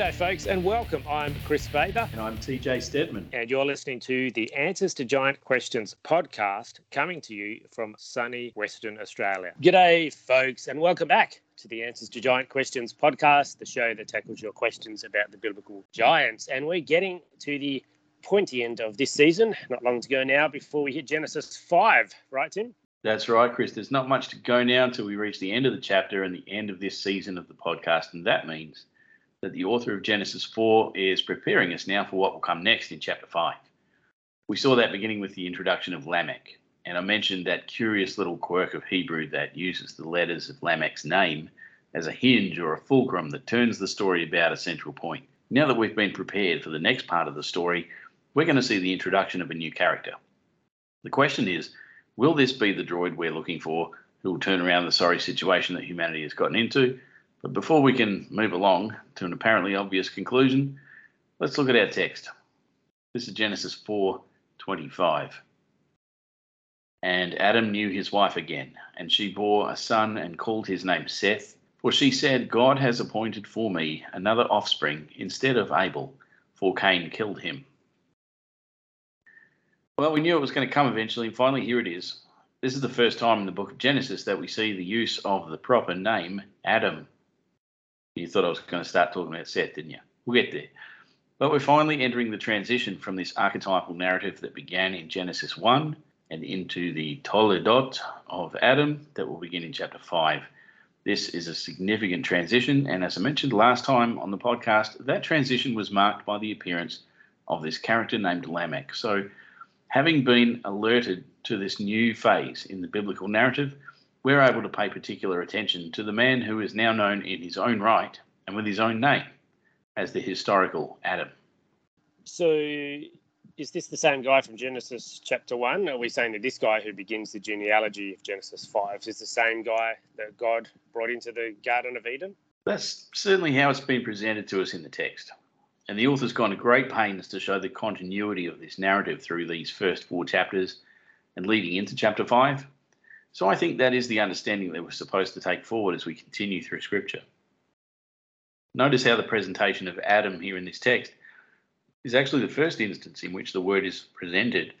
G'day, folks, and welcome. I'm Kris Faber. And I'm TJ Steadman. And you're listening to the Answers to Giant Questions podcast coming to you from sunny Western Australia. G'day, folks, and welcome back to the Answers to Giant Questions podcast, the show that tackles your questions about the biblical giants. And we're getting to the pointy end of this season, not long to go now before we hit Genesis 5, right, Tim? That's right, Kris. There's not much to go now until we reach the end of the chapter and the end of this season of the podcast. And that means that the author of Genesis 4 is preparing us now for what will come next in chapter 5. We saw that beginning with the introduction of Lamech, and I mentioned that curious little quirk of Hebrew that uses the letters of Lamech's name as a hinge or a fulcrum that turns the story about a central point. Now that we've been prepared for the next part of the story, we're going to see the introduction of a new character. The question is will this be the droid we're looking for who will turn around the sorry situation that humanity has gotten into? But before we can move along to an apparently obvious conclusion, let's look at our text. This is Genesis 4:25. And Adam knew his wife again, and she bore a son and called his name Seth, for she said, God has appointed for me another offspring instead of Abel, for Cain killed him. Well, we knew it was going to come eventually, and finally here it is. This is the first time in the book of Genesis that we see the use of the proper name Adam you thought I was going to start talking about Seth, didn't you? We'll get there. But we're finally entering the transition from this archetypal narrative that began in Genesis 1 and into the Toledot of Adam that will begin in chapter 5. This is a significant transition, and as I mentioned last time on the podcast, that transition was marked by the appearance of this character named Lamech. So, having been alerted to this new phase in the biblical narrative, we're able to pay particular attention to the man who is now known in his own right and with his own name as the historical Adam. So, is this the same guy from Genesis chapter 1? Are we saying that this guy who begins the genealogy of Genesis 5 is the same guy that God brought into the Garden of Eden? That's certainly how it's been presented to us in the text. And the author's gone to great pains to show the continuity of this narrative through these first four chapters and leading into chapter 5 so I think that is the understanding that we're supposed to take forward as we continue through Scripture. Notice how the presentation of Adam here in this text is actually the first instance in which the word is presented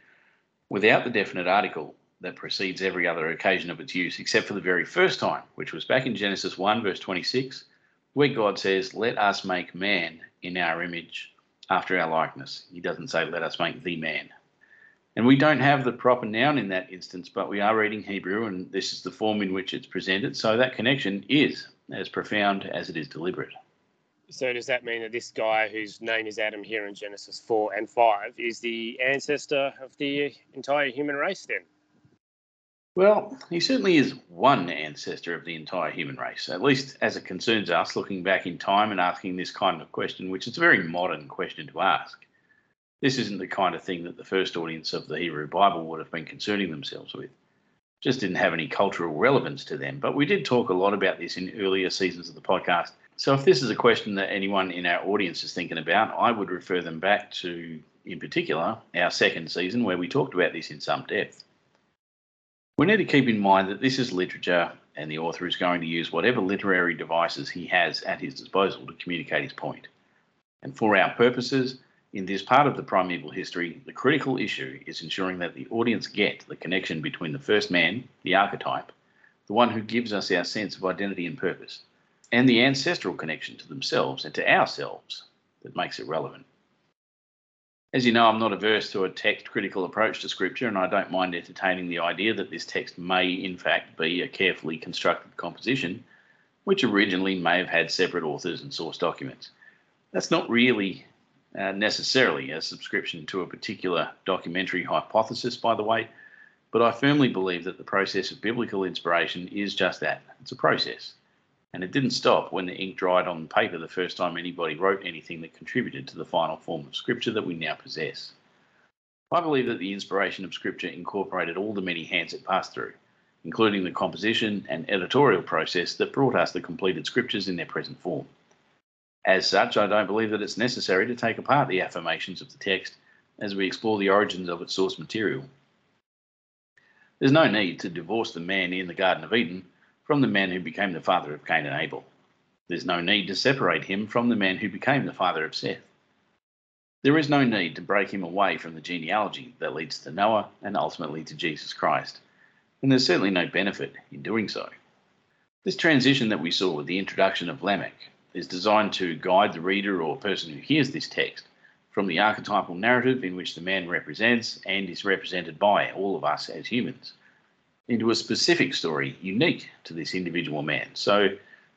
without the definite article that precedes every other occasion of its use, except for the very first time, which was back in Genesis 1, verse 26, where God says, Let us make man in our image after our likeness. He doesn't say, Let us make the man. And we don't have the proper noun in that instance, but we are reading Hebrew, and this is the form in which it's presented. So that connection is as profound as it is deliberate. So does that mean that this guy, whose name is Adam here in Genesis 4 and 5, is the ancestor of the entire human race then? Well, he certainly is one ancestor of the entire human race, at least as it concerns us looking back in time and asking this kind of question, which is a very modern question to ask. This isn't the kind of thing that the first audience of the Hebrew Bible would have been concerning themselves with. Just didn't have any cultural relevance to them. But we did talk a lot about this in earlier seasons of the podcast. So if this is a question that anyone in our audience is thinking about, I would refer them back to, in particular, our second season where we talked about this in some depth. We need to keep in mind that this is literature and the author is going to use whatever literary devices he has at his disposal to communicate his point. And for our purposes, in this part of the primeval history, the critical issue is ensuring that the audience get the connection between the first man, the archetype, the one who gives us our sense of identity and purpose, and the ancestral connection to themselves and to ourselves that makes it relevant. As you know, I'm not averse to a text critical approach to Scripture, and I don't mind entertaining the idea that this text may, in fact, be a carefully constructed composition, which originally may have had separate authors and source documents. That's not really uh, necessarily a subscription to a particular documentary hypothesis, by the way, but I firmly believe that the process of biblical inspiration is just that it's a process. And it didn't stop when the ink dried on paper the first time anybody wrote anything that contributed to the final form of Scripture that we now possess. I believe that the inspiration of Scripture incorporated all the many hands it passed through, including the composition and editorial process that brought us the completed Scriptures in their present form. As such, I don't believe that it's necessary to take apart the affirmations of the text as we explore the origins of its source material. There's no need to divorce the man in the Garden of Eden from the man who became the father of Cain and Abel. There's no need to separate him from the man who became the father of Seth. There is no need to break him away from the genealogy that leads to Noah and ultimately to Jesus Christ, and there's certainly no benefit in doing so. This transition that we saw with the introduction of Lamech is designed to guide the reader or person who hears this text from the archetypal narrative in which the man represents and is represented by all of us as humans into a specific story unique to this individual man. So,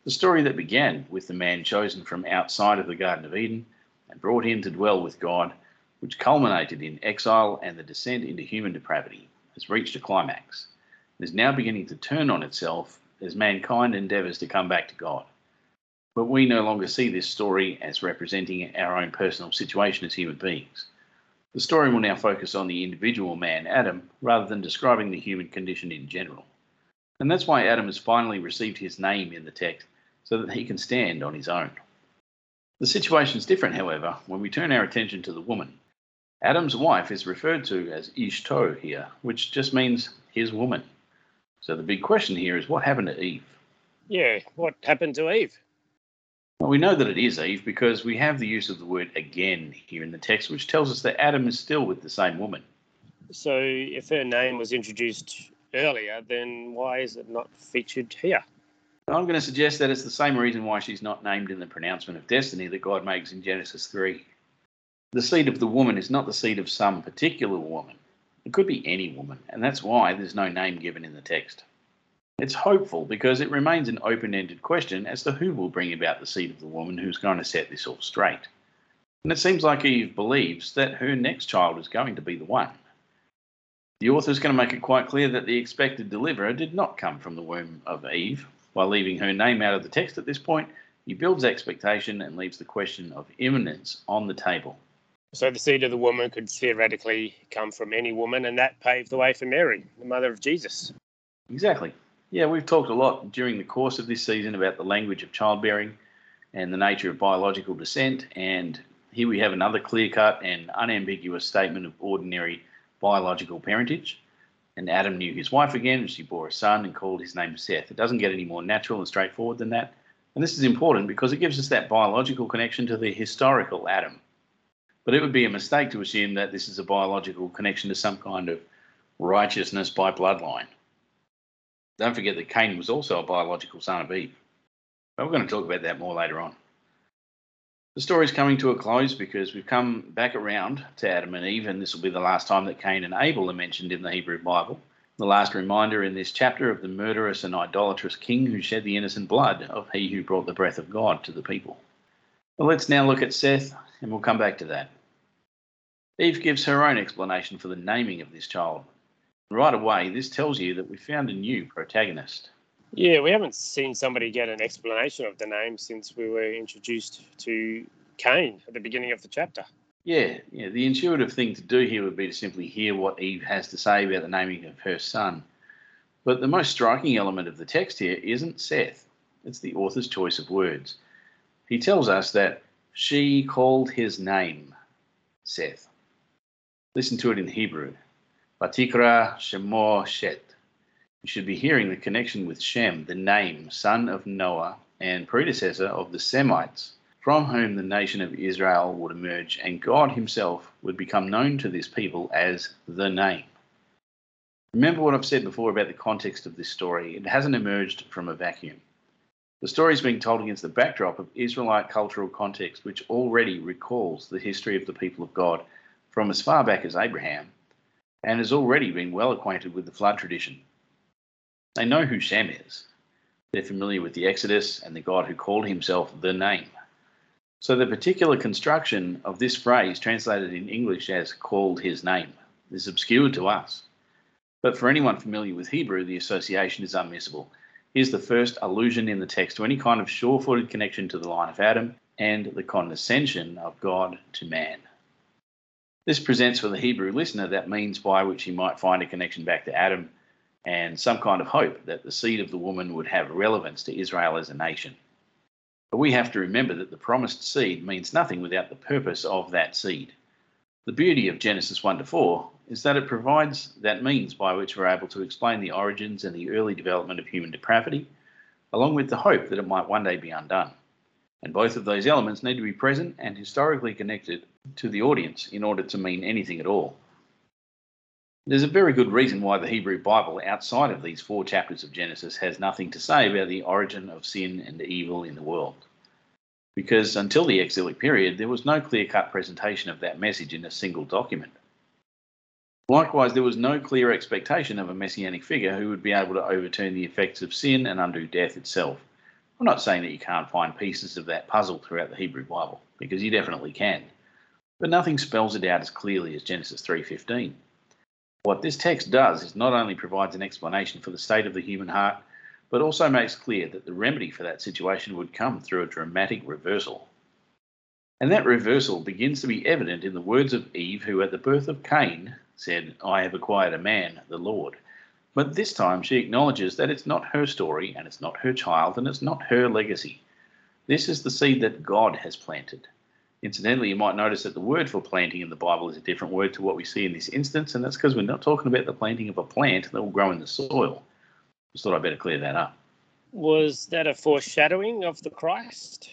the story that began with the man chosen from outside of the Garden of Eden and brought in to dwell with God, which culminated in exile and the descent into human depravity, has reached a climax and is now beginning to turn on itself as mankind endeavours to come back to God. But we no longer see this story as representing our own personal situation as human beings. The story will now focus on the individual man, Adam, rather than describing the human condition in general. And that's why Adam has finally received his name in the text, so that he can stand on his own. The situation is different, however, when we turn our attention to the woman. Adam's wife is referred to as Ishto here, which just means his woman. So the big question here is what happened to Eve? Yeah, what happened to Eve? Well, we know that it is Eve because we have the use of the word again here in the text, which tells us that Adam is still with the same woman. So, if her name was introduced earlier, then why is it not featured here? I'm going to suggest that it's the same reason why she's not named in the pronouncement of destiny that God makes in Genesis 3. The seed of the woman is not the seed of some particular woman. It could be any woman, and that's why there's no name given in the text. It's hopeful because it remains an open ended question as to who will bring about the seed of the woman who's going to set this all straight. And it seems like Eve believes that her next child is going to be the one. The author is going to make it quite clear that the expected deliverer did not come from the womb of Eve. By leaving her name out of the text at this point, he builds expectation and leaves the question of imminence on the table. So the seed of the woman could theoretically come from any woman, and that paved the way for Mary, the mother of Jesus. Exactly. Yeah, we've talked a lot during the course of this season about the language of childbearing and the nature of biological descent. And here we have another clear cut and unambiguous statement of ordinary biological parentage. And Adam knew his wife again, and she bore a son and called his name Seth. It doesn't get any more natural and straightforward than that. And this is important because it gives us that biological connection to the historical Adam. But it would be a mistake to assume that this is a biological connection to some kind of righteousness by bloodline. Don't forget that Cain was also a biological son of Eve. But we're going to talk about that more later on. The story's coming to a close because we've come back around to Adam and Eve, and this will be the last time that Cain and Abel are mentioned in the Hebrew Bible. The last reminder in this chapter of the murderous and idolatrous king who shed the innocent blood of he who brought the breath of God to the people. Well, let's now look at Seth, and we'll come back to that. Eve gives her own explanation for the naming of this child, right away, this tells you that we found a new protagonist. Yeah, we haven't seen somebody get an explanation of the name since we were introduced to Cain at the beginning of the chapter. Yeah, yeah. The intuitive thing to do here would be to simply hear what Eve has to say about the naming of her son. But the most striking element of the text here isn't Seth, it's the author's choice of words. He tells us that she called his name Seth. Listen to it in Hebrew. Vatikra Shemo Shet. You should be hearing the connection with Shem, the name, son of Noah, and predecessor of the Semites, from whom the nation of Israel would emerge, and God Himself would become known to this people as the name. Remember what I've said before about the context of this story. It hasn't emerged from a vacuum. The story is being told against the backdrop of Israelite cultural context, which already recalls the history of the people of God from as far back as Abraham and has already been well acquainted with the flood tradition. They know who Shem is. They're familiar with the Exodus and the God who called himself the name. So the particular construction of this phrase, translated in English as called his name, is obscure to us. But for anyone familiar with Hebrew, the association is unmissable. Here's the first allusion in the text to any kind of sure footed connection to the line of Adam and the condescension of God to man. This presents for the Hebrew listener that means by which he might find a connection back to Adam and some kind of hope that the seed of the woman would have relevance to Israel as a nation. But we have to remember that the promised seed means nothing without the purpose of that seed. The beauty of Genesis 1 to 4 is that it provides that means by which we're able to explain the origins and the early development of human depravity, along with the hope that it might one day be undone. And both of those elements need to be present and historically connected to the audience in order to mean anything at all. There's a very good reason why the Hebrew Bible, outside of these four chapters of Genesis, has nothing to say about the origin of sin and evil in the world. Because until the exilic period, there was no clear cut presentation of that message in a single document. Likewise, there was no clear expectation of a messianic figure who would be able to overturn the effects of sin and undo death itself. I'm not saying that you can't find pieces of that puzzle throughout the Hebrew Bible, because you definitely can. But nothing spells it out as clearly as Genesis 3:15. What this text does is not only provides an explanation for the state of the human heart, but also makes clear that the remedy for that situation would come through a dramatic reversal. And that reversal begins to be evident in the words of Eve, who at the birth of Cain said, I have acquired a man, the Lord. But this time she acknowledges that it's not her story and it's not her child and it's not her legacy. This is the seed that God has planted. Incidentally, you might notice that the word for planting in the Bible is a different word to what we see in this instance, and that's because we're not talking about the planting of a plant that will grow in the soil. Just thought I'd better clear that up. Was that a foreshadowing of the Christ?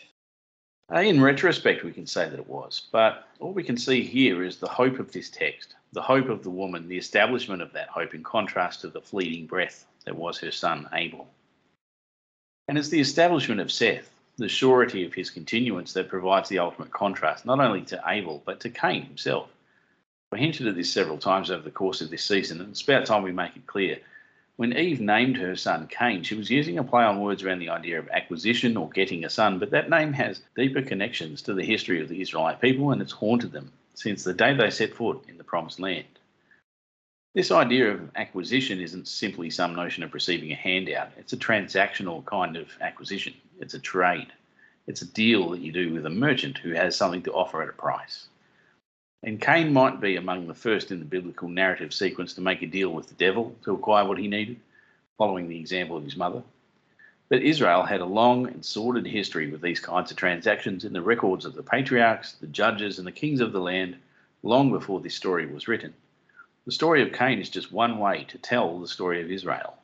Uh, in retrospect, we can say that it was, but all we can see here is the hope of this text, the hope of the woman, the establishment of that hope in contrast to the fleeting breath that was her son Abel. And it's the establishment of Seth, the surety of his continuance, that provides the ultimate contrast, not only to Abel, but to Cain himself. We hinted at this several times over the course of this season, and it's about time we make it clear. When Eve named her son Cain, she was using a play on words around the idea of acquisition or getting a son, but that name has deeper connections to the history of the Israelite people and it's haunted them since the day they set foot in the Promised Land. This idea of acquisition isn't simply some notion of receiving a handout. It's a transactional kind of acquisition. It's a trade. It's a deal that you do with a merchant who has something to offer at a price. And Cain might be among the first in the biblical narrative sequence to make a deal with the devil to acquire what he needed, following the example of his mother. But Israel had a long and sordid history with these kinds of transactions in the records of the patriarchs, the judges, and the kings of the land long before this story was written. The story of Cain is just one way to tell the story of Israel.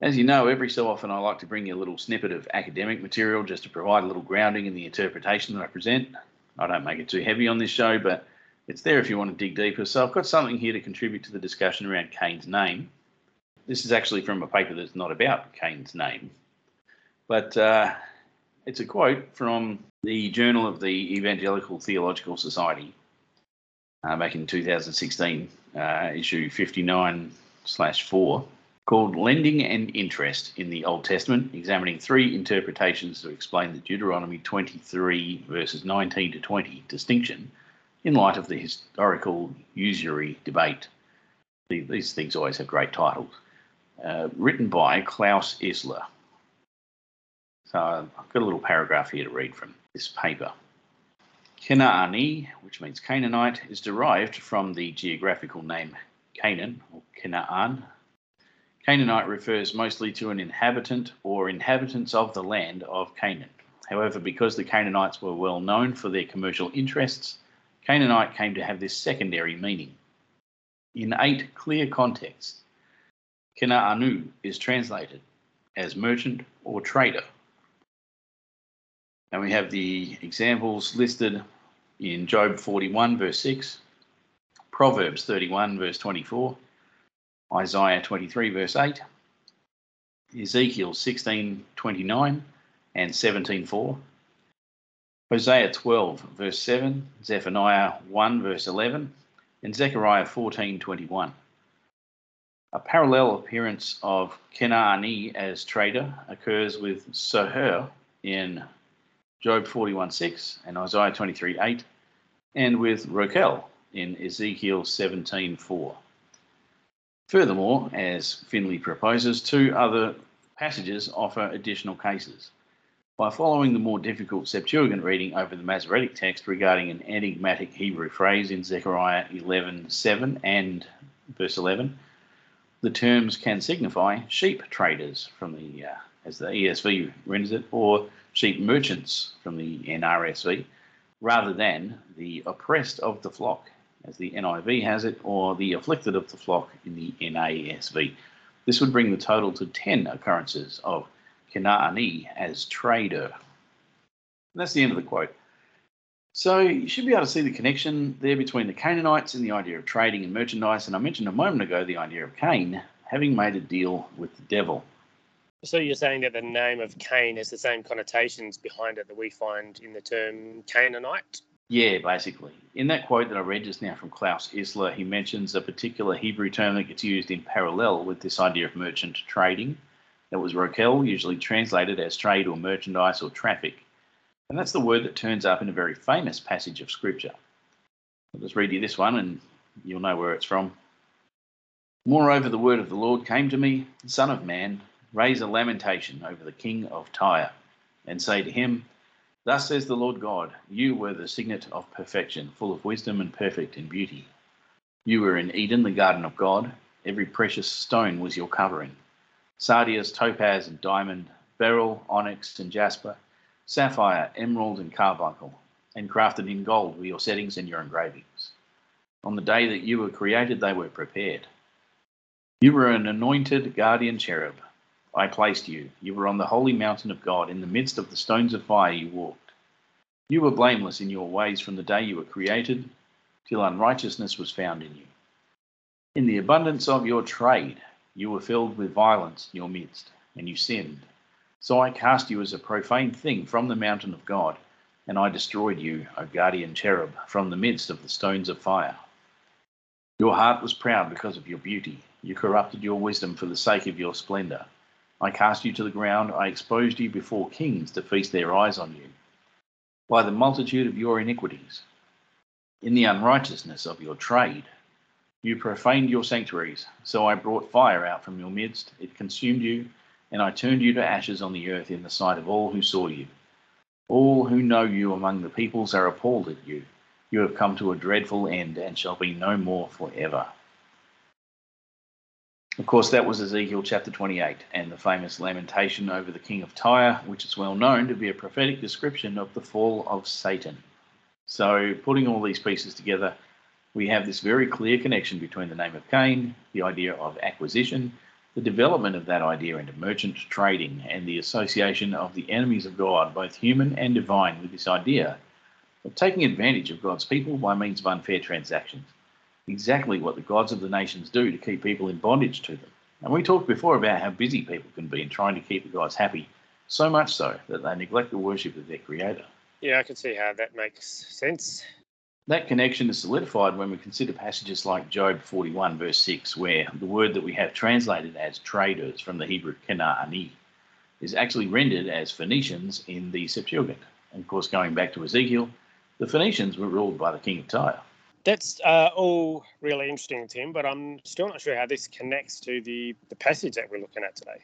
As you know, every so often I like to bring you a little snippet of academic material just to provide a little grounding in the interpretation that I present. I don't make it too heavy on this show, but it's there if you want to dig deeper. So I've got something here to contribute to the discussion around Cain's name. This is actually from a paper that's not about Cain's name, but uh, it's a quote from the Journal of the Evangelical Theological Society uh, back in 2016, uh, issue 59 slash 4, called Lending and Interest in the Old Testament, examining three interpretations to explain the Deuteronomy 23 verses 19 to 20 distinction in light of the historical usury debate. These things always have great titles. Uh, written by Klaus Isler. So I've got a little paragraph here to read from this paper. Kenaani, which means Canaanite, is derived from the geographical name Canaan or Canaan. Canaanite refers mostly to an inhabitant or inhabitants of the land of Canaan. However, because the Canaanites were well known for their commercial interests, Canaanite came to have this secondary meaning. In eight clear contexts, Kenaanu is translated as merchant or trader and we have the examples listed in Job 41, verse 6, Proverbs 31, verse 24, Isaiah 23, verse 8, Ezekiel 16, 29 and 17, 4, Hosea 12, verse 7, Zephaniah 1, verse 11, and Zechariah 14, 21. A parallel appearance of Kenani as trader occurs with Soher in Job 41:6 and Isaiah 23:8, and with Rochel in Ezekiel 17:4. Furthermore, as Finley proposes, two other passages offer additional cases. By following the more difficult Septuagint reading over the Masoretic text regarding an enigmatic Hebrew phrase in Zechariah 11:7 and verse 11, the terms can signify sheep traders from the, uh, as the ESV renders it, or sheep merchants from the NRSV rather than the oppressed of the flock, as the NIV has it, or the afflicted of the flock in the NASV. This would bring the total to 10 occurrences of Kenaani as trader. And that's the end of the quote. So you should be able to see the connection there between the Canaanites and the idea of trading and merchandise. And I mentioned a moment ago the idea of Cain having made a deal with the devil. So you're saying that the name of Cain has the same connotations behind it that we find in the term Canaanite? Yeah, basically. In that quote that I read just now from Klaus Isler, he mentions a particular Hebrew term that gets used in parallel with this idea of merchant trading. That was rokel, usually translated as trade or merchandise or traffic. And that's the word that turns up in a very famous passage of Scripture. I'll just read you this one and you'll know where it's from. Moreover, the word of the Lord came to me, Son of man, raise a lamentation over the king of Tyre, and say to him, Thus says the Lord God, you were the signet of perfection, full of wisdom and perfect in beauty. You were in Eden, the garden of God. Every precious stone was your covering sardius, topaz, and diamond, beryl, onyx, and jasper sapphire, emerald, and carbuncle, and crafted in gold were your settings and your engravings. On the day that you were created, they were prepared. You were an anointed guardian cherub. I placed you. You were on the holy mountain of God. In the midst of the stones of fire, you walked. You were blameless in your ways from the day you were created till unrighteousness was found in you. In the abundance of your trade, you were filled with violence in your midst, and you sinned. So I cast you as a profane thing from the mountain of God, and I destroyed you, O guardian cherub, from the midst of the stones of fire. Your heart was proud because of your beauty. You corrupted your wisdom for the sake of your splendor. I cast you to the ground. I exposed you before kings to feast their eyes on you. By the multitude of your iniquities, in the unrighteousness of your trade, you profaned your sanctuaries. So I brought fire out from your midst. It consumed you and I turned you to ashes on the earth in the sight of all who saw you. All who know you among the peoples are appalled at you. You have come to a dreadful end and shall be no more forever. Of course, that was Ezekiel chapter 28 and the famous lamentation over the king of Tyre, which is well known to be a prophetic description of the fall of Satan. So, putting all these pieces together, we have this very clear connection between the name of Cain, the idea of acquisition, the development of that idea into merchant trading and the association of the enemies of God, both human and divine, with this idea of taking advantage of God's people by means of unfair transactions. Exactly what the gods of the nations do to keep people in bondage to them. And we talked before about how busy people can be in trying to keep the gods happy, so much so that they neglect the worship of their creator. Yeah, I can see how that makes sense. That connection is solidified when we consider passages like Job 41, verse 6, where the word that we have translated as traders from the Hebrew Kena'ani is actually rendered as Phoenicians in the Septuagint. And of course, going back to Ezekiel, the Phoenicians were ruled by the king of Tyre. That's uh, all really interesting, Tim, but I'm still not sure how this connects to the, the passage that we're looking at today.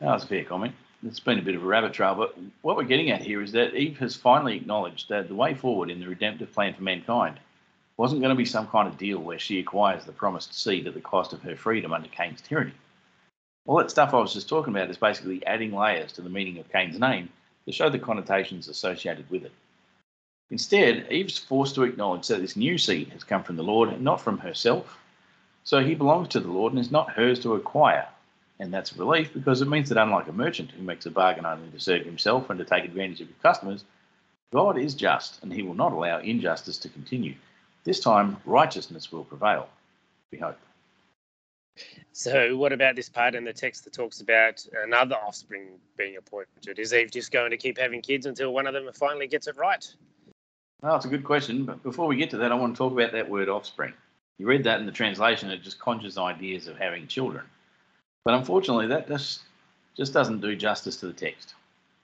that's a fair comment it's been a bit of a rabbit trail, but what we're getting at here is that Eve has finally acknowledged that the way forward in the redemptive plan for mankind wasn't going to be some kind of deal where she acquires the promised seed at the cost of her freedom under Cain's tyranny. All that stuff I was just talking about is basically adding layers to the meaning of Cain's name to show the connotations associated with it. Instead, Eve's forced to acknowledge that this new seed has come from the Lord and not from herself. So he belongs to the Lord and is not hers to acquire, and that's a relief because it means that unlike a merchant who makes a bargain only to serve himself and to take advantage of his customers, God is just and he will not allow injustice to continue. This time, righteousness will prevail, we hope. So, what about this part in the text that talks about another offspring being appointed? Is Eve just going to keep having kids until one of them finally gets it right? Well, it's a good question, but before we get to that, I want to talk about that word offspring. You read that in the translation, it just conjures ideas of having children. But unfortunately, that just, just doesn't do justice to the text.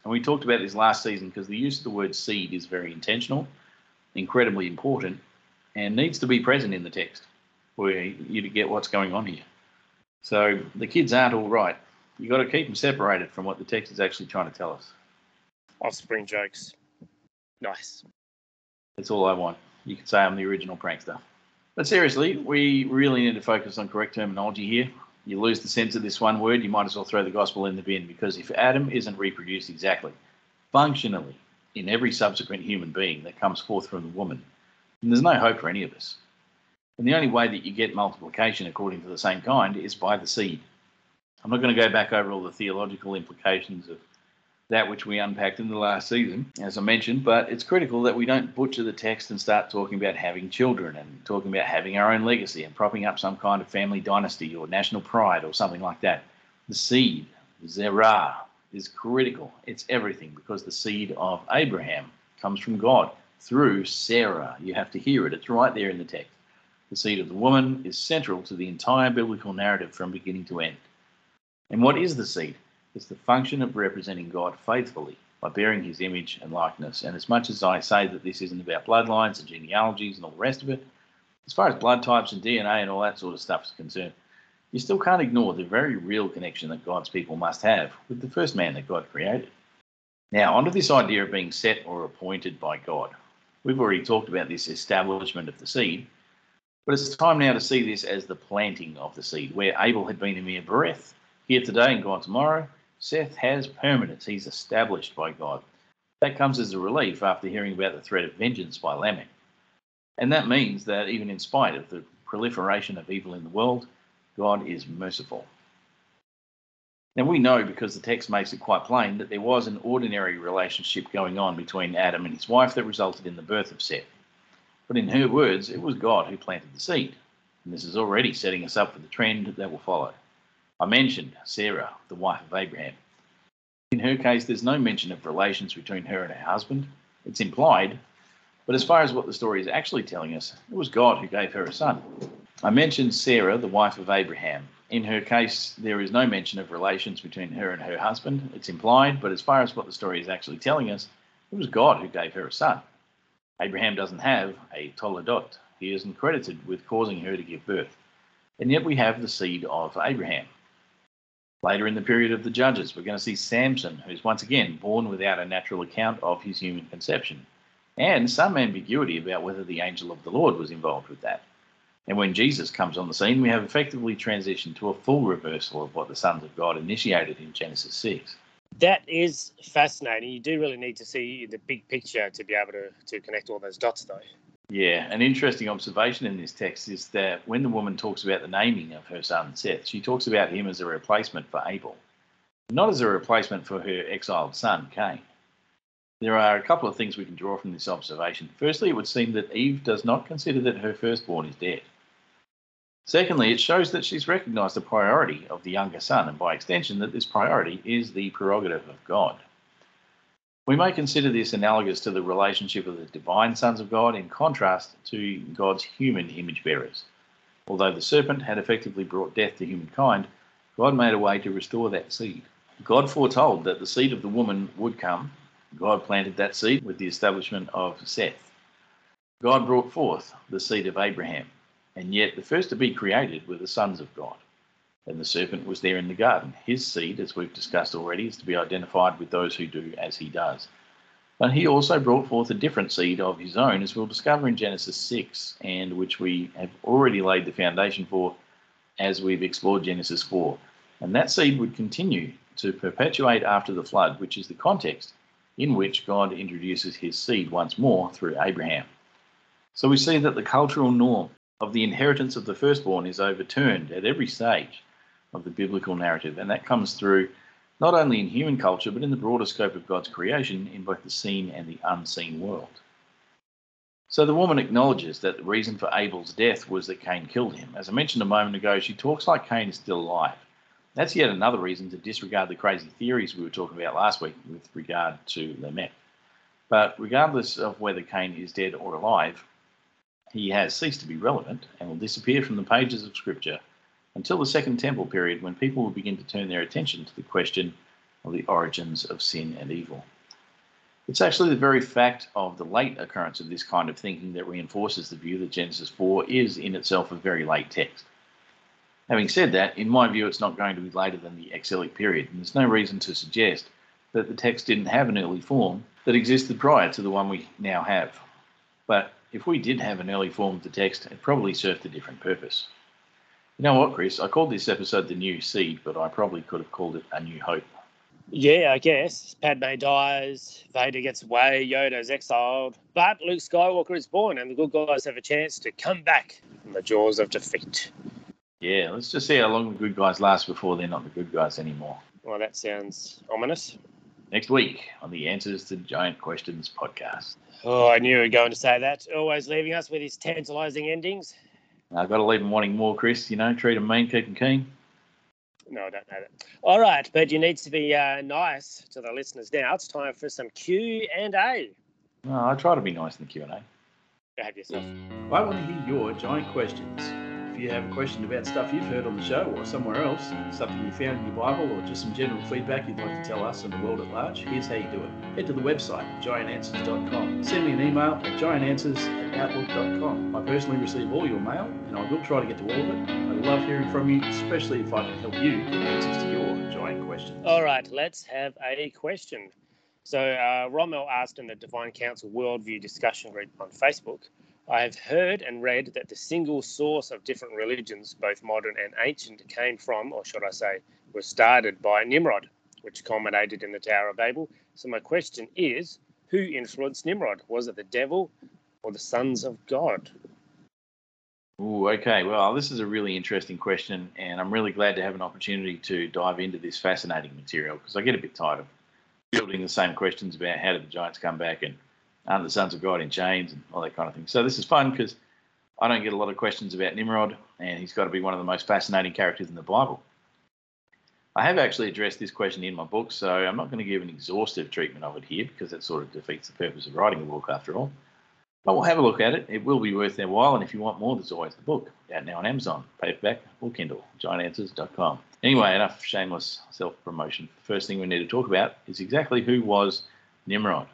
And we talked about this last season because the use of the word seed is very intentional, incredibly important, and needs to be present in the text for you to get what's going on here. So the kids aren't all right. You've got to keep them separated from what the text is actually trying to tell us. Offspring jokes. Nice. That's all I want. You could say I'm the original prankster. But seriously, we really need to focus on correct terminology here you lose the sense of this one word, you might as well throw the gospel in the bin because if Adam isn't reproduced exactly, functionally, in every subsequent human being that comes forth from the woman, then there's no hope for any of us. And the only way that you get multiplication according to the same kind is by the seed. I'm not going to go back over all the theological implications of that which we unpacked in the last season, as I mentioned, but it's critical that we don't butcher the text and start talking about having children and talking about having our own legacy and propping up some kind of family dynasty or national pride or something like that. The seed, Zerah, is critical. It's everything because the seed of Abraham comes from God through Sarah. You have to hear it, it's right there in the text. The seed of the woman is central to the entire biblical narrative from beginning to end. And what is the seed? It's the function of representing God faithfully by bearing his image and likeness. And as much as I say that this isn't about bloodlines and genealogies and all the rest of it, as far as blood types and DNA and all that sort of stuff is concerned, you still can't ignore the very real connection that God's people must have with the first man that God created. Now, onto this idea of being set or appointed by God. We've already talked about this establishment of the seed, but it's time now to see this as the planting of the seed, where Abel had been a mere breath, here today and gone tomorrow, Seth has permanence. He's established by God. That comes as a relief after hearing about the threat of vengeance by Lamech. And that means that even in spite of the proliferation of evil in the world, God is merciful. Now we know because the text makes it quite plain that there was an ordinary relationship going on between Adam and his wife that resulted in the birth of Seth. But in her words, it was God who planted the seed. And this is already setting us up for the trend that will follow. I mentioned Sarah, the wife of Abraham. In her case, there's no mention of relations between her and her husband. It's implied, but as far as what the story is actually telling us, it was God who gave her a son. I mentioned Sarah, the wife of Abraham. In her case, there is no mention of relations between her and her husband. It's implied, but as far as what the story is actually telling us, it was God who gave her a son. Abraham doesn't have a Toledot. He isn't credited with causing her to give birth. And yet we have the seed of Abraham. Later in the period of the Judges, we're going to see Samson, who's once again born without a natural account of his human conception, and some ambiguity about whether the angel of the Lord was involved with that. And when Jesus comes on the scene, we have effectively transitioned to a full reversal of what the sons of God initiated in Genesis 6. That is fascinating. You do really need to see the big picture to be able to, to connect all those dots, though. Yeah, an interesting observation in this text is that when the woman talks about the naming of her son Seth, she talks about him as a replacement for Abel, not as a replacement for her exiled son Cain. There are a couple of things we can draw from this observation. Firstly, it would seem that Eve does not consider that her firstborn is dead. Secondly, it shows that she's recognized the priority of the younger son, and by extension, that this priority is the prerogative of God. We may consider this analogous to the relationship of the divine sons of God in contrast to God's human image bearers. Although the serpent had effectively brought death to humankind, God made a way to restore that seed. God foretold that the seed of the woman would come. God planted that seed with the establishment of Seth. God brought forth the seed of Abraham, and yet the first to be created were the sons of God and the serpent was there in the garden. His seed, as we've discussed already, is to be identified with those who do as he does. But he also brought forth a different seed of his own, as we'll discover in Genesis 6, and which we have already laid the foundation for as we've explored Genesis 4. And that seed would continue to perpetuate after the flood, which is the context in which God introduces his seed once more through Abraham. So we see that the cultural norm of the inheritance of the firstborn is overturned at every stage of the biblical narrative. And that comes through not only in human culture, but in the broader scope of God's creation in both the seen and the unseen world. So the woman acknowledges that the reason for Abel's death was that Cain killed him. As I mentioned a moment ago, she talks like Cain is still alive. That's yet another reason to disregard the crazy theories we were talking about last week with regard to Lamech. But regardless of whether Cain is dead or alive, he has ceased to be relevant and will disappear from the pages of Scripture until the Second Temple period when people will begin to turn their attention to the question of the origins of sin and evil. It's actually the very fact of the late occurrence of this kind of thinking that reinforces the view that Genesis 4 is in itself a very late text. Having said that, in my view, it's not going to be later than the exilic period, and there's no reason to suggest that the text didn't have an early form that existed prior to the one we now have. But if we did have an early form of the text, it probably served a different purpose. You know what, Kris? I called this episode The New Seed, but I probably could have called it A New Hope. Yeah, I guess. Padme dies, Vader gets away, Yoda's exiled, but Luke Skywalker is born, and the good guys have a chance to come back from the jaws of defeat. Yeah, let's just see how long the good guys last before they're not the good guys anymore. Well, that sounds ominous. next week on the Answers to Giant Questions podcast. Oh, I knew you were going to say that. Always leaving us with his tantalising endings. I've got to leave them wanting more, Kris. You know, treat them mean, keep them keen. No, I don't know that. All right, but you need to be uh, nice to the listeners now. It's time for some Q and A. No, I try to be nice in the Q and A. Have yourself. I want to hear your giant questions. If you have a question about stuff you've heard on the show or somewhere else, something you found in your Bible, or just some general feedback you'd like to tell us and the world at large, here's how you do it. Head to the website, giantanswers.com. Send me an email at giantanswers at outlook.com. I personally receive all your mail, and I will try to get to all of it. I love hearing from you, especially if I can help you get answers to your giant questions. All right, let's have a question. So, uh, Rommel asked in the Divine Council Worldview discussion group on Facebook I have heard and read that the single source of different religions, both modern and ancient, came from, or should I say, was started by Nimrod, which culminated in the Tower of Babel. So, my question is who influenced Nimrod? Was it the devil or the sons of God? Ooh, okay. Well, this is a really interesting question, and I'm really glad to have an opportunity to dive into this fascinating material because I get a bit tired of fielding the same questions about how did the giants come back and the sons of God in chains and all that kind of thing. So this is fun because I don't get a lot of questions about Nimrod, and he's got to be one of the most fascinating characters in the Bible. I have actually addressed this question in my book, so I'm not going to give an exhaustive treatment of it here because that sort of defeats the purpose of writing a book after all. But we'll have a look at it. It will be worth their while, and if you want more, there's always the book out now on Amazon, paperback or Kindle, giantanswers.com. Anyway, enough shameless self promotion. First thing we need to talk about is exactly who was Nimrod.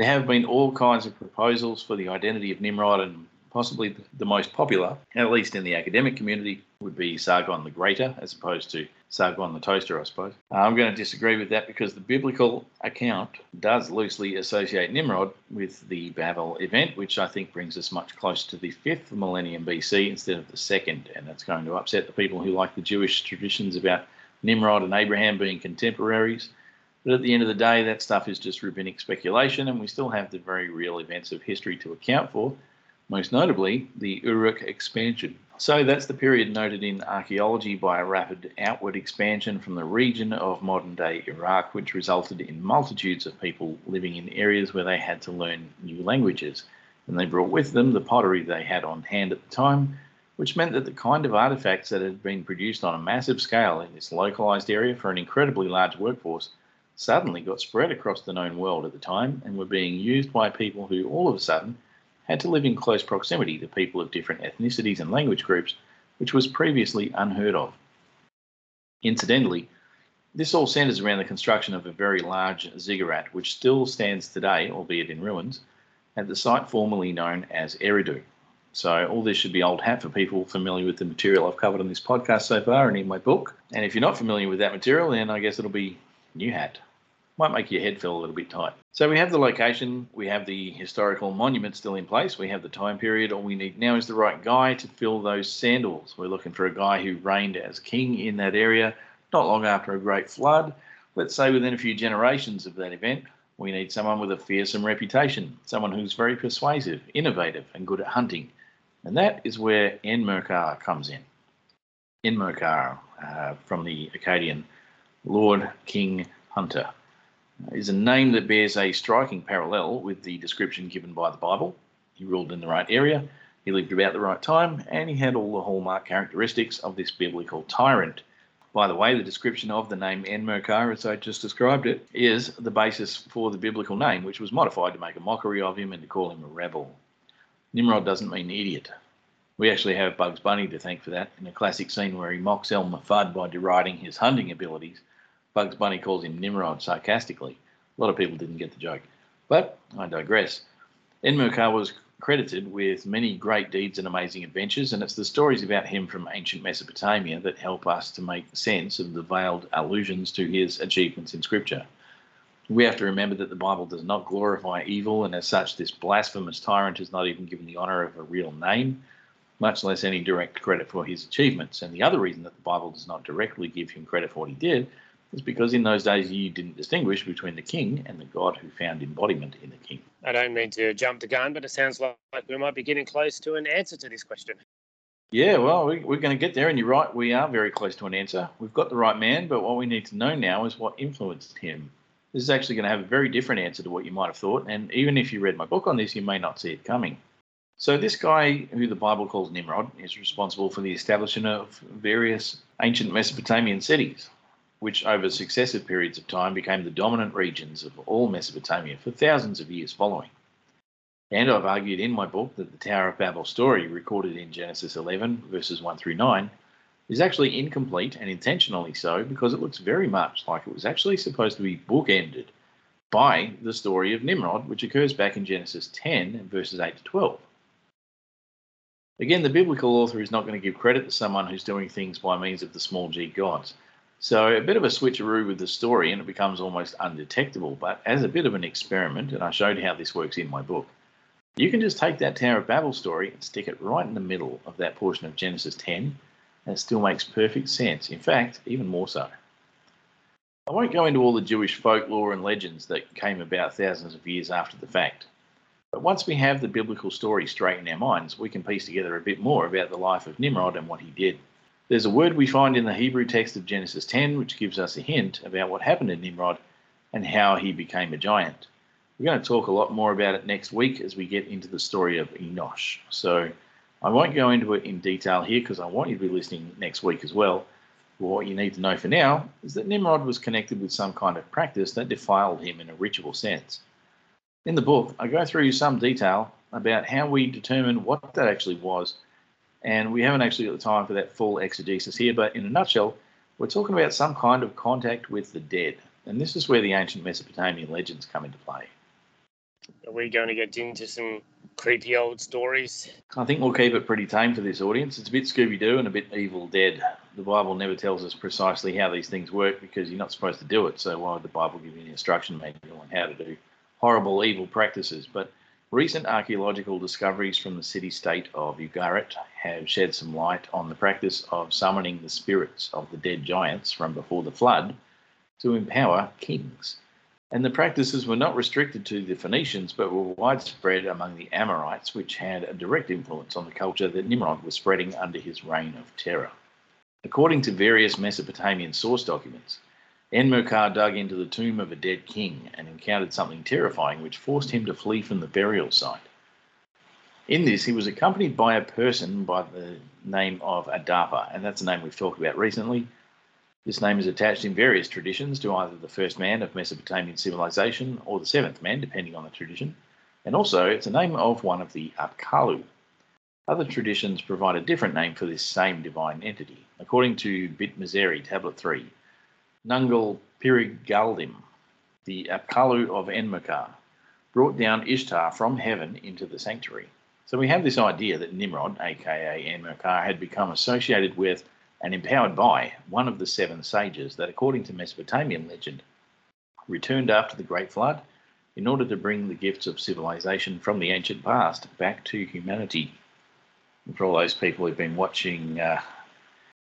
There have been all kinds of proposals for the identity of Nimrod, and possibly the most popular, at least in the academic community, would be Sargon the Greater, as opposed to Sargon the Toaster, I suppose. Uh, I'm going to disagree with that because the biblical account does loosely associate Nimrod with the Babel event, which I think brings us much closer to the fifth millennium BC instead of the second, and that's going to upset the people who like the Jewish traditions about Nimrod and Abraham being contemporaries. But at the end of the day, that stuff is just rabbinic speculation, and we still have the very real events of history to account for, most notably the Uruk expansion. So that's the period noted in archaeology by a rapid outward expansion from the region of modern day Iraq, which resulted in multitudes of people living in areas where they had to learn new languages. And they brought with them the pottery they had on hand at the time, which meant that the kind of artifacts that had been produced on a massive scale in this localized area for an incredibly large workforce suddenly got spread across the known world at the time and were being used by people who all of a sudden had to live in close proximity to people of different ethnicities and language groups, which was previously unheard of. Incidentally, this all centres around the construction of a very large ziggurat, which still stands today, albeit in ruins, at the site formerly known as Eridu. So all this should be old hat for people familiar with the material I've covered on this podcast so far and in my book. And if you're not familiar with that material, then I guess it'll be new hat might make your head feel a little bit tight. So we have the location, we have the historical monument still in place, we have the time period. All we need now is the right guy to fill those sandals. We're looking for a guy who reigned as king in that area not long after a great flood. Let's say within a few generations of that event, we need someone with a fearsome reputation, someone who's very persuasive, innovative, and good at hunting. And that is where Enmerkar comes in. Enmerkar, uh, from the Akkadian Lord King Hunter uh, is a name that bears a striking parallel with the description given by the Bible. He ruled in the right area, he lived about the right time, and he had all the hallmark characteristics of this biblical tyrant. By the way, the description of the name Enmerkar, as I just described it, is the basis for the biblical name, which was modified to make a mockery of him and to call him a rebel. Nimrod doesn't mean idiot. We actually have Bugs Bunny to thank for that in a classic scene where he mocks Elmer Fudd by deriding his hunting abilities Bugs Bunny calls him Nimrod sarcastically. A lot of people didn't get the joke. But I digress. Enmerkar was credited with many great deeds and amazing adventures, and it's the stories about him from ancient Mesopotamia that help us to make sense of the veiled allusions to his achievements in Scripture. We have to remember that the Bible does not glorify evil, and as such, this blasphemous tyrant is not even given the honour of a real name, much less any direct credit for his achievements. And the other reason that the Bible does not directly give him credit for what he did is because in those days you didn't distinguish between the king and the God who found embodiment in the king. I don't mean to jump the gun, but it sounds like we might be getting close to an answer to this question. Yeah, well, we, are going to get there, and you're right, we are very close to an answer. We've got the right man, but what we need to know now is what influenced him. This is actually going to have a very different answer to what you might have thought, and even if you read my book on this, you may not see it coming. So, this guy, who the Bible calls Nimrod, is responsible for the establishment of various ancient Mesopotamian cities, which over successive periods of time became the dominant regions of all Mesopotamia for thousands of years following. And I've argued in my book that the Tower of Babel story, recorded in Genesis 11, verses 1 through 9, is actually incomplete and intentionally so because it looks very much like it was actually supposed to be bookended by the story of Nimrod, which occurs back in Genesis 10, verses 8 to 12. Again, the biblical author is not going to give credit to someone who's doing things by means of the small g gods. So, a bit of a switcheroo with the story, and it becomes almost undetectable. But as a bit of an experiment, and I showed how this works in my book, you can just take that Tower of Babel story and stick it right in the middle of that portion of Genesis 10 and it still makes perfect sense. In fact, even more so. I won't go into all the Jewish folklore and legends that came about thousands of years after the fact. But once we have the biblical story straight in our minds, we can piece together a bit more about the life of Nimrod and what he did. There's a word we find in the Hebrew text of Genesis 10 which gives us a hint about what happened to Nimrod and how he became a giant. We're going to talk a lot more about it next week as we get into the story of Enosh. So I won't go into it in detail here because I want you to be listening next week as well. But what you need to know for now is that Nimrod was connected with some kind of practice that defiled him in a ritual sense. In the book, I go through some detail about how we determine what that actually was, and we haven't actually got the time for that full exegesis here, but in a nutshell, we're talking about some kind of contact with the dead, and this is where the ancient Mesopotamian legends come into play. Are we going to get into some creepy old stories? I think we'll keep it pretty tame for this audience. It's a bit Scooby Doo and a bit Evil Dead. The Bible never tells us precisely how these things work because you're not supposed to do it. So why would the Bible give you an instruction manual on how to do horrible, evil practices? But recent archaeological discoveries from the city state of Ugarit have shed some light on the practice of summoning the spirits of the dead giants from before the flood to empower kings. And the practices were not restricted to the Phoenicians, but were widespread among the Amorites, which had a direct influence on the culture that Nimrod was spreading under his reign of terror. According to various Mesopotamian source documents, Enmerkar dug into the tomb of a dead king and encountered something terrifying which forced him to flee from the burial site. In this, he was accompanied by a person by the name of Adapa, and that's a name we've talked about recently, this name is attached in various traditions to either the first man of Mesopotamian civilization or the seventh man, depending on the tradition, and also it's a name of one of the Apkallu. Other traditions provide a different name for this same divine entity. According to Bit Meseri, Tablet 3, Nungal Pirigaldim, the Apkallu of Enmerkar, brought down Ishtar from heaven into the sanctuary. So we have this idea that Nimrod, aka Enmerkar, had become associated with and empowered by one of the seven sages that, according to Mesopotamian legend, returned after the Great Flood in order to bring the gifts of civilization from the ancient past back to humanity. And for all those people who've been watching uh,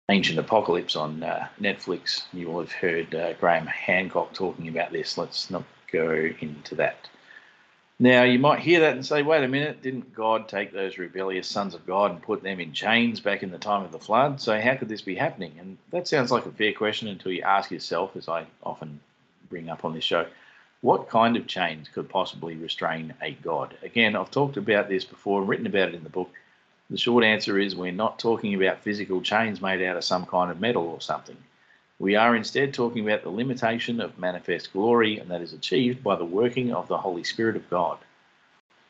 Ancient Apocalypse on uh, Netflix, you will have heard uh, Graham Hancock talking about this. Let's not go into that. Now, you might hear that and say, wait a minute, didn't God take those rebellious sons of God and put them in chains back in the time of the flood? So, how could this be happening? And that sounds like a fair question until you ask yourself, as I often bring up on this show, what kind of chains could possibly restrain a God? Again, I've talked about this before, and written about it in the book. The short answer is we're not talking about physical chains made out of some kind of metal or something. We are instead talking about the limitation of manifest glory, and that is achieved by the working of the Holy Spirit of God.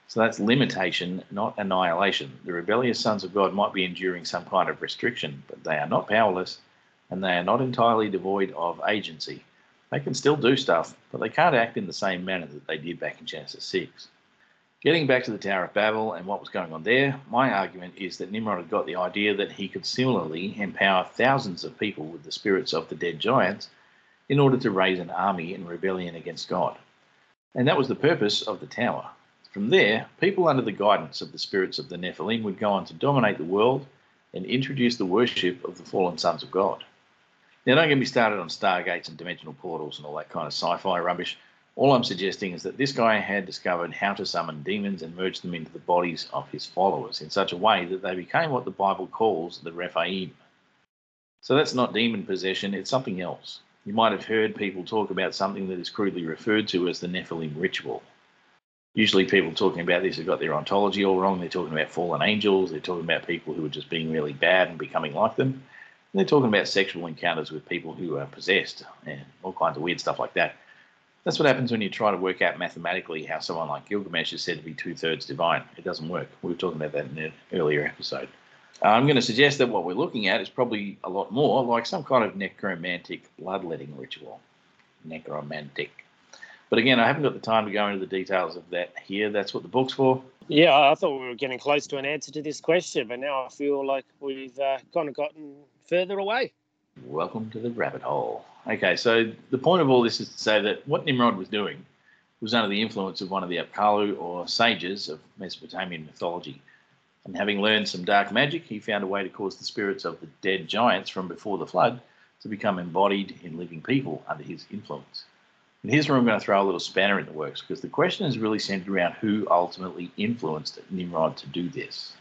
So that's limitation, not annihilation. The rebellious sons of God might be enduring some kind of restriction, but they are not powerless and they are not entirely devoid of agency. They can still do stuff, but they can't act in the same manner that they did back in Genesis 6. Getting back to the Tower of Babel and what was going on there, my argument is that Nimrod had got the idea that he could similarly empower thousands of people with the spirits of the dead giants in order to raise an army in rebellion against God. And that was the purpose of the tower. From there, people under the guidance of the spirits of the Nephilim would go on to dominate the world and introduce the worship of the fallen sons of God. Now, don't get me started on stargates and dimensional portals and all that kind of sci fi rubbish. All I'm suggesting is that this guy had discovered how to summon demons and merge them into the bodies of his followers in such a way that they became what the Bible calls the Rephaim. So that's not demon possession, it's something else. you might have heard people talk about something that is crudely referred to as the Nephilim ritual. Usually, people talking about this have got their ontology all wrong. They're talking about fallen angels, they're talking about people who are just being really bad and becoming like them. And they're talking about sexual encounters with people who are possessed and all kinds of weird stuff like that. That's what happens when you try to work out mathematically how someone like Gilgamesh is said to be two thirds divine. It doesn't work. We were talking about that in an earlier episode. Uh, I'm going to suggest that what we're looking at is probably a lot more like some kind of necromantic bloodletting ritual. Necromantic. But again, I haven't got the time to go into the details of that here. That's what the book's for. Yeah, I thought we were getting close to an answer to this question, but now I feel like we've uh, kind of gotten further away. Welcome to the rabbit hole. Okay, so the point of all this is to say that what Nimrod was doing was under the influence of one of the Apkallu or sages of Mesopotamian mythology. And having learned some dark magic, he found a way to cause the spirits of the dead giants from before the flood to become embodied in living people under his influence. And here's where I'm going to throw a little spanner in the works because the question is really centered around who ultimately influenced Nimrod to do this.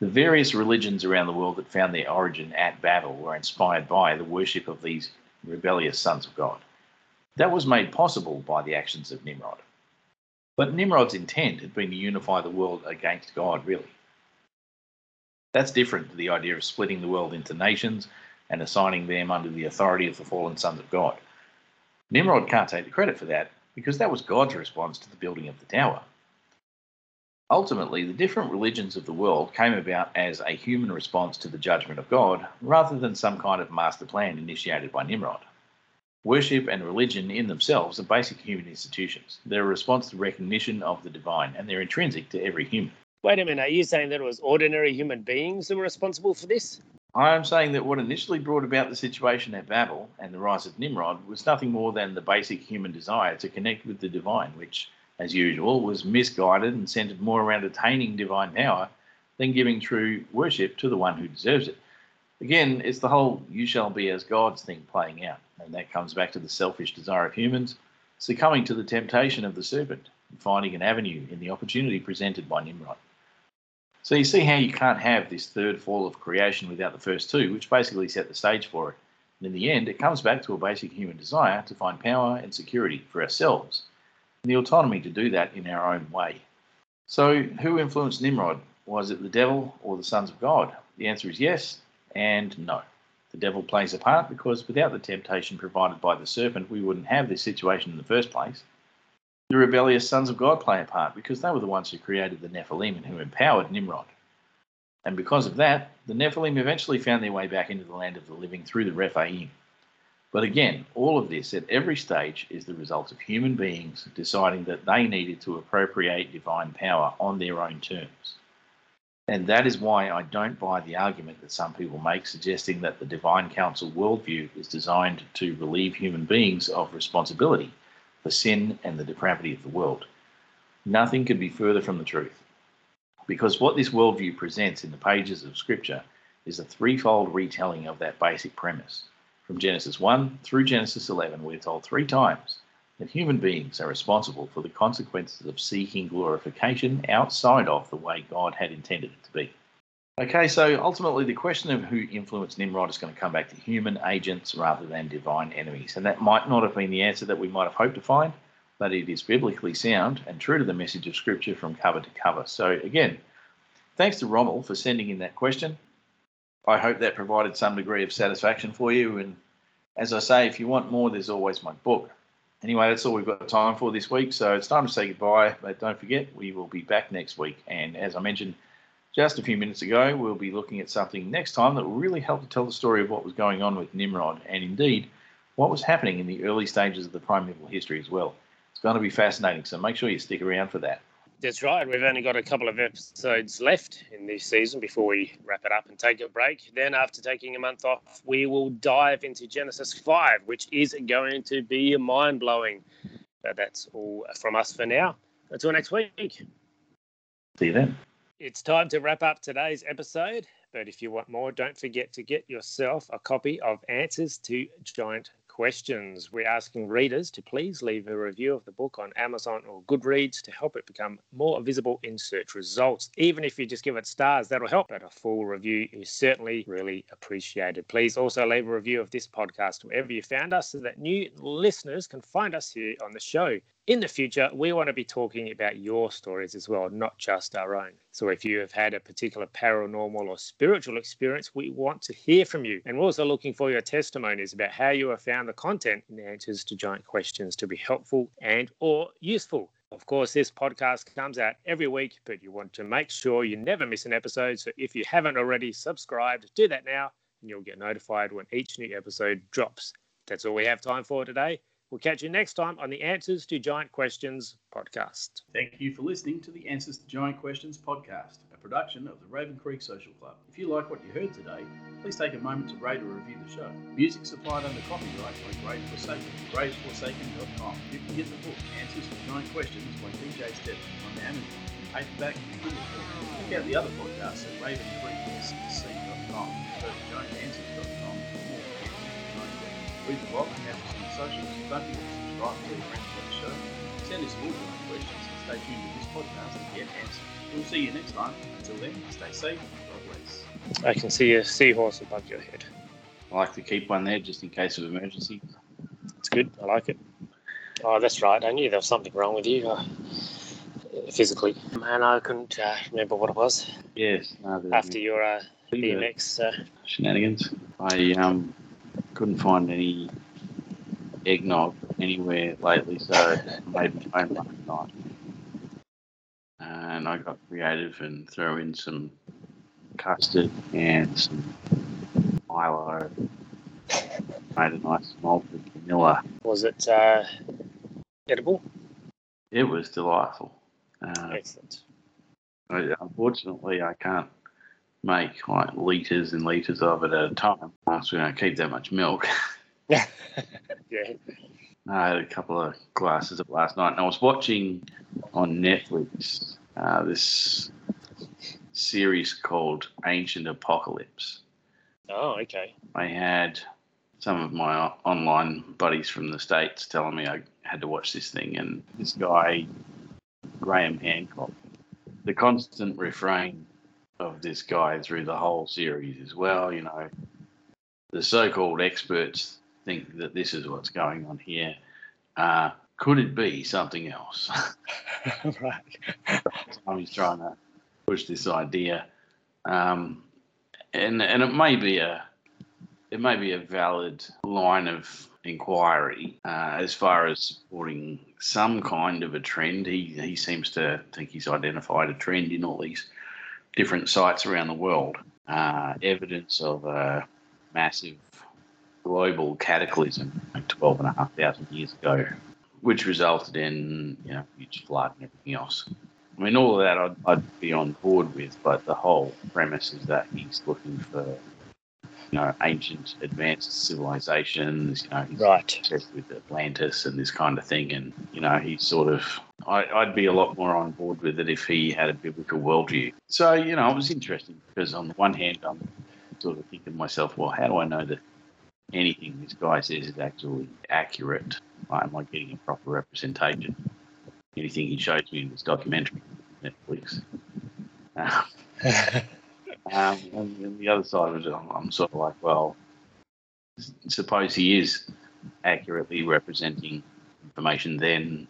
The various religions around the world that found their origin at Babel were inspired by the worship of these rebellious sons of God. That was made possible by the actions of Nimrod. But Nimrod's intent had been to unify the world against God, really. That's different to the idea of splitting the world into nations and assigning them under the authority of the fallen sons of God. Nimrod can't take the credit for that because that was God's response to the building of the tower. Ultimately, the different religions of the world came about as a human response to the judgment of God rather than some kind of master plan initiated by Nimrod. Worship and religion in themselves are basic human institutions. They're a response to recognition of the divine and they're intrinsic to every human. Wait a minute, are you saying that it was ordinary human beings who were responsible for this? I am saying that what initially brought about the situation at Babel and the rise of Nimrod was nothing more than the basic human desire to connect with the divine, which as usual, was misguided and centered more around attaining divine power than giving true worship to the one who deserves it. Again, it's the whole you shall be as gods thing playing out, and that comes back to the selfish desire of humans succumbing to the temptation of the serpent and finding an avenue in the opportunity presented by Nimrod. So you see how you can't have this third fall of creation without the first two, which basically set the stage for it. And in the end, it comes back to a basic human desire to find power and security for ourselves and the autonomy to do that in our own way. So, who influenced Nimrod? Was it the devil or the sons of God? The answer is yes and no. The devil plays a part because without the temptation provided by the serpent, we wouldn't have this situation in the first place. The rebellious sons of God play a part because they were the ones who created the Nephilim and who empowered Nimrod. And because of that, the Nephilim eventually found their way back into the land of the living through the Rephaim. But again, all of this at every stage is the result of human beings deciding that they needed to appropriate divine power on their own terms. And that is why I don't buy the argument that some people make suggesting that the divine council worldview is designed to relieve human beings of responsibility for sin and the depravity of the world. Nothing could be further from the truth. Because what this worldview presents in the pages of Scripture is a threefold retelling of that basic premise. From Genesis 1 through Genesis 11, we're told three times that human beings are responsible for the consequences of seeking glorification outside of the way God had intended it to be. Okay, so ultimately, the question of who influenced Nimrod is going to come back to human agents rather than divine enemies. And that might not have been the answer that we might have hoped to find, but it is biblically sound and true to the message of Scripture from cover to cover. So, again, thanks to Rommel for sending in that question. I hope that provided some degree of satisfaction for you. And as I say, if you want more, there's always my book. Anyway, that's all we've got time for this week. So it's time to say goodbye. But don't forget, we will be back next week. And as I mentioned just a few minutes ago, we'll be looking at something next time that will really help to tell the story of what was going on with Nimrod and indeed what was happening in the early stages of the primeval history as well. It's going to be fascinating. So make sure you stick around for that. That's right. We've only got a couple of episodes left in this season before we wrap it up and take a break. Then, after taking a month off, we will dive into Genesis 5, which is going to be mind blowing. But that's all from us for now. Until next week. See you then. It's time to wrap up today's episode. But if you want more, don't forget to get yourself a copy of Answers to Giant questions. We're asking readers to please leave a review of the book on Amazon or Goodreads to help it become more visible in search results. Even if you just give it stars, that'll help. But a full review is certainly really appreciated. Please also leave a review of this podcast wherever you found us so that new listeners can find us here on the show in the future, we want to be talking about your stories as well, not just our own. So if you have had a particular paranormal or spiritual experience, we want to hear from you. And we're also looking for your testimonies about how you have found the content and answers to giant questions to be helpful and or useful. Of course, this podcast comes out every week, but you want to make sure you never miss an episode. So if you haven't already subscribed, do that now and you'll get notified when each new episode drops. That's all we have time for today. We'll catch you next time on the Answers to Giant Questions podcast. Thank you for listening to the Answers to Giant Questions podcast, a production of the Raven Creek Social Club. If you like what you heard today, please take a moment to rate or review the show. Music supplied under copyright by Grave Forsaken, graveforsaken.com. You can get the book Answers to Giant Questions by TJ Steadman on Amazon paperback and. Check out the other podcasts at ravencreeksc.com for more Answers Giant Questions. Read the blog and have some socials. Don't forget to subscribe to your friends of the show. Send us all your questions and stay tuned to this podcast to get answers. We'll see you next time. Until then, stay safe. God bless. I can see a seahorse above your head. I like to keep one there just in case of emergency. It's good. I like it. Oh, that's right. I knew there was something wrong with you uh, physically. Man, I couldn't uh, remember what it was Yes. No, after your uh, BMX. Uh, shenanigans. I um couldn't find any eggnog anywhere lately, so I made my own last night. And I got creative and threw in some custard and some Milo. Made a nice malted vanilla. was it uh, edible? It was delightful. Uh, Excellent. I- unfortunately, I can't make like liters and liters of it at a time. So we don't keep that much milk. yeah. I had a couple of glasses of last night, and I was watching on Netflix uh, this series called Ancient Apocalypse. Oh, okay. I had some of my online buddies from the States telling me I had to watch this thing, and this guy, Graham Hancock, the constant refrain of this guy through the whole series as well, you know, the so called experts think that this is what's going on here. Uh, could it be something else? right. he's trying to push this idea, um, and and it may be a it may be a valid line of inquiry uh, as far as supporting some kind of a trend. He he seems to think he's identified a trend in all these different sites around the world, uh, evidence of a massive global cataclysm like 12 and a half thousand years ago, which resulted in you know huge flood and everything else. I mean, all of that I'd, I'd be on board with, but the whole premise is that he's looking for, you know, ancient advanced civilizations. You know, he's Right. obsessed with Atlantis and this kind of thing, and you know, he's sort of. I, I'd be a lot more on board with it if he had a biblical worldview. So you know, it was interesting because on the one hand, I'm sort of thinking to myself, well, how do I know that anything this guy says is actually accurate? Am I getting a proper representation? anything he shows me in this documentary Netflix. Um, um, and then the other side of it, I'm, I'm sort of like, well, suppose he is accurately representing information, then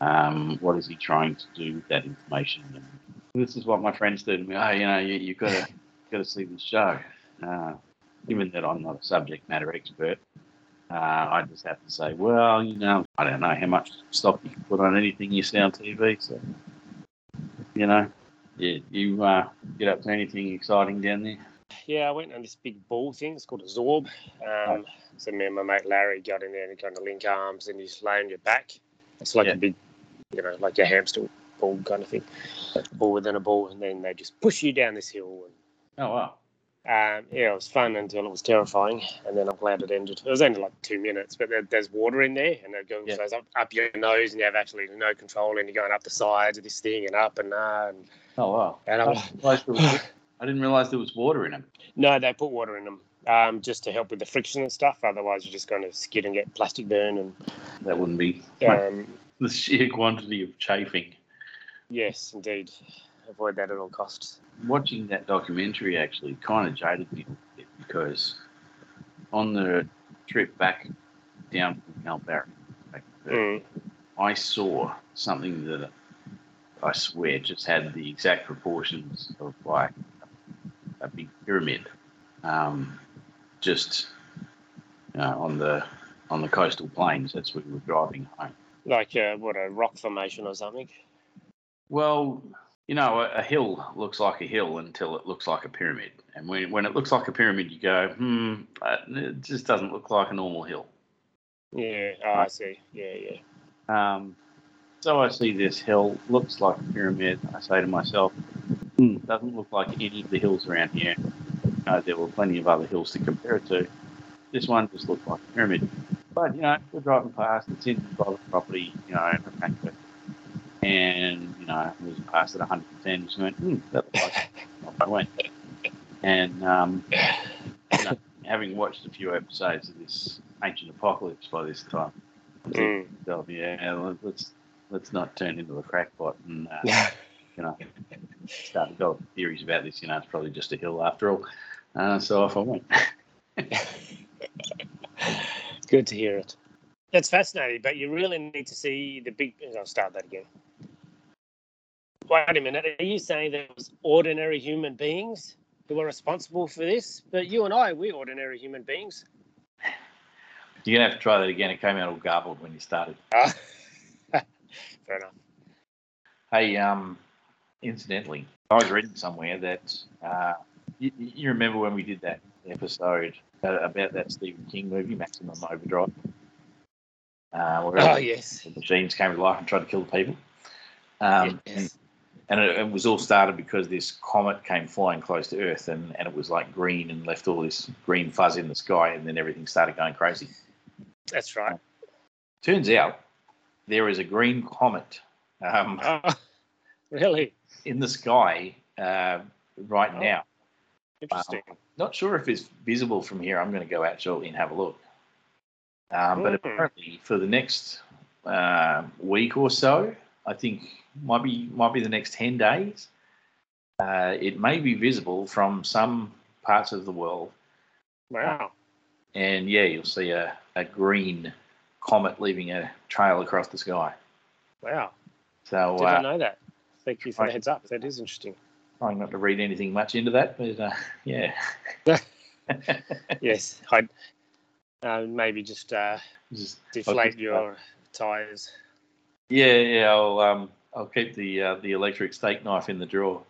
um, what is he trying to do with that information? And this is what my friends do to me. Oh, you know, you, you've got to got to see this show. Uh, given that I'm not a subject matter expert, uh, I just have to say, well, you know, I don't know how much stock you can put on anything you see on TV. So, you know, yeah, you uh, get up to anything exciting down there? Yeah, I went on this big ball thing. It's called a Zorb. Um, so me and my mate Larry got in there and kind of link arms and you just lay on your back. It's like Yeah. a big, you know, like a hamster ball kind of thing. Ball within a ball, and then they just push you down this hill. Oh wow! Um, yeah, it was fun until it was terrifying, and then I'm glad it ended. It was only like two minutes, but there, there's water in there, and it goes Yeah. up, up your nose, and you have absolutely no control, and you're going up the sides of this thing and up and uh, and Oh wow! and close to a- I didn't realise there was water in them. No, they put water in them um, just to help with the friction and stuff. Otherwise, you're just going to skid and get plastic burn. And That wouldn't be um, the sheer quantity of chafing. yes, indeed, avoid that at all costs. Watching that documentary actually kind of jaded me a bit because on the trip back down from Melbourne, back to Perth, Mm. I saw something that I swear just had the exact proportions of like a big pyramid, um, just you know, on the on the coastal plains. That's what we were driving home. Like uh, what a rock formation or something. Well, you know, a, a hill looks like a hill until it looks like a pyramid, and when when it looks like a pyramid, you go, hmm, it just doesn't look like a normal hill. Yeah, oh, I see. Yeah, yeah. Um, so I see this hill, looks like a pyramid. I say to myself, hmm, doesn't look like any of the hills around here. Uh, there were plenty of other hills to compare it to. This one just looked like a pyramid. But, you know, we're driving past, it's in private property, you know. And, you know, it was past at 110. Just went, hmm, that looks like off I went. And, um, you know, having watched a few episodes of this Ancient Apocalypse by this time, Mm. yeah, let's let's not turn into a crackpot and uh, you know start developing theories about this. You know, it's probably just a hill after all. Uh, so off I went. Good to hear it. That's fascinating, but you really need to see the big. I'll start that again. Wait a minute. Are you saying there was ordinary human beings who were responsible for this? But you and I, we're ordinary human beings. You're gonna have to try that again. It came out all garbled when you started. Ah. Fair enough. Hey, um, incidentally, I was reading somewhere that uh, you, you remember when we did that episode uh, about that Stephen King movie, Maximum Overdrive, uh, where Oh yes. the machines came to life and tried to kill the people. Um, and yes. and it, it was all started because this comet came flying close to Earth, and, and it was like green and left all this green fuzz in the sky, and then everything started going crazy. That's right. Turns out there is a green comet um, Oh, really in the sky uh, right Oh. now. interesting. Not sure if it's visible from here. I'm going to go out shortly and have a look. Um, but Mhm. apparently, for the next uh, week or so, I think might be might be the next ten days. Uh, it may be visible from some parts of the world, Wow. and yeah, you'll see a, a green comet leaving a trail across the sky. Wow. So, Did uh, know that. Thank you for the heads up. That is interesting. trying not to read anything much into that, but uh, yeah, Yes. I uh, maybe just uh, just deflate just, your tires. Yeah, yeah. I'll um, I'll keep the uh, the electric steak knife in the drawer.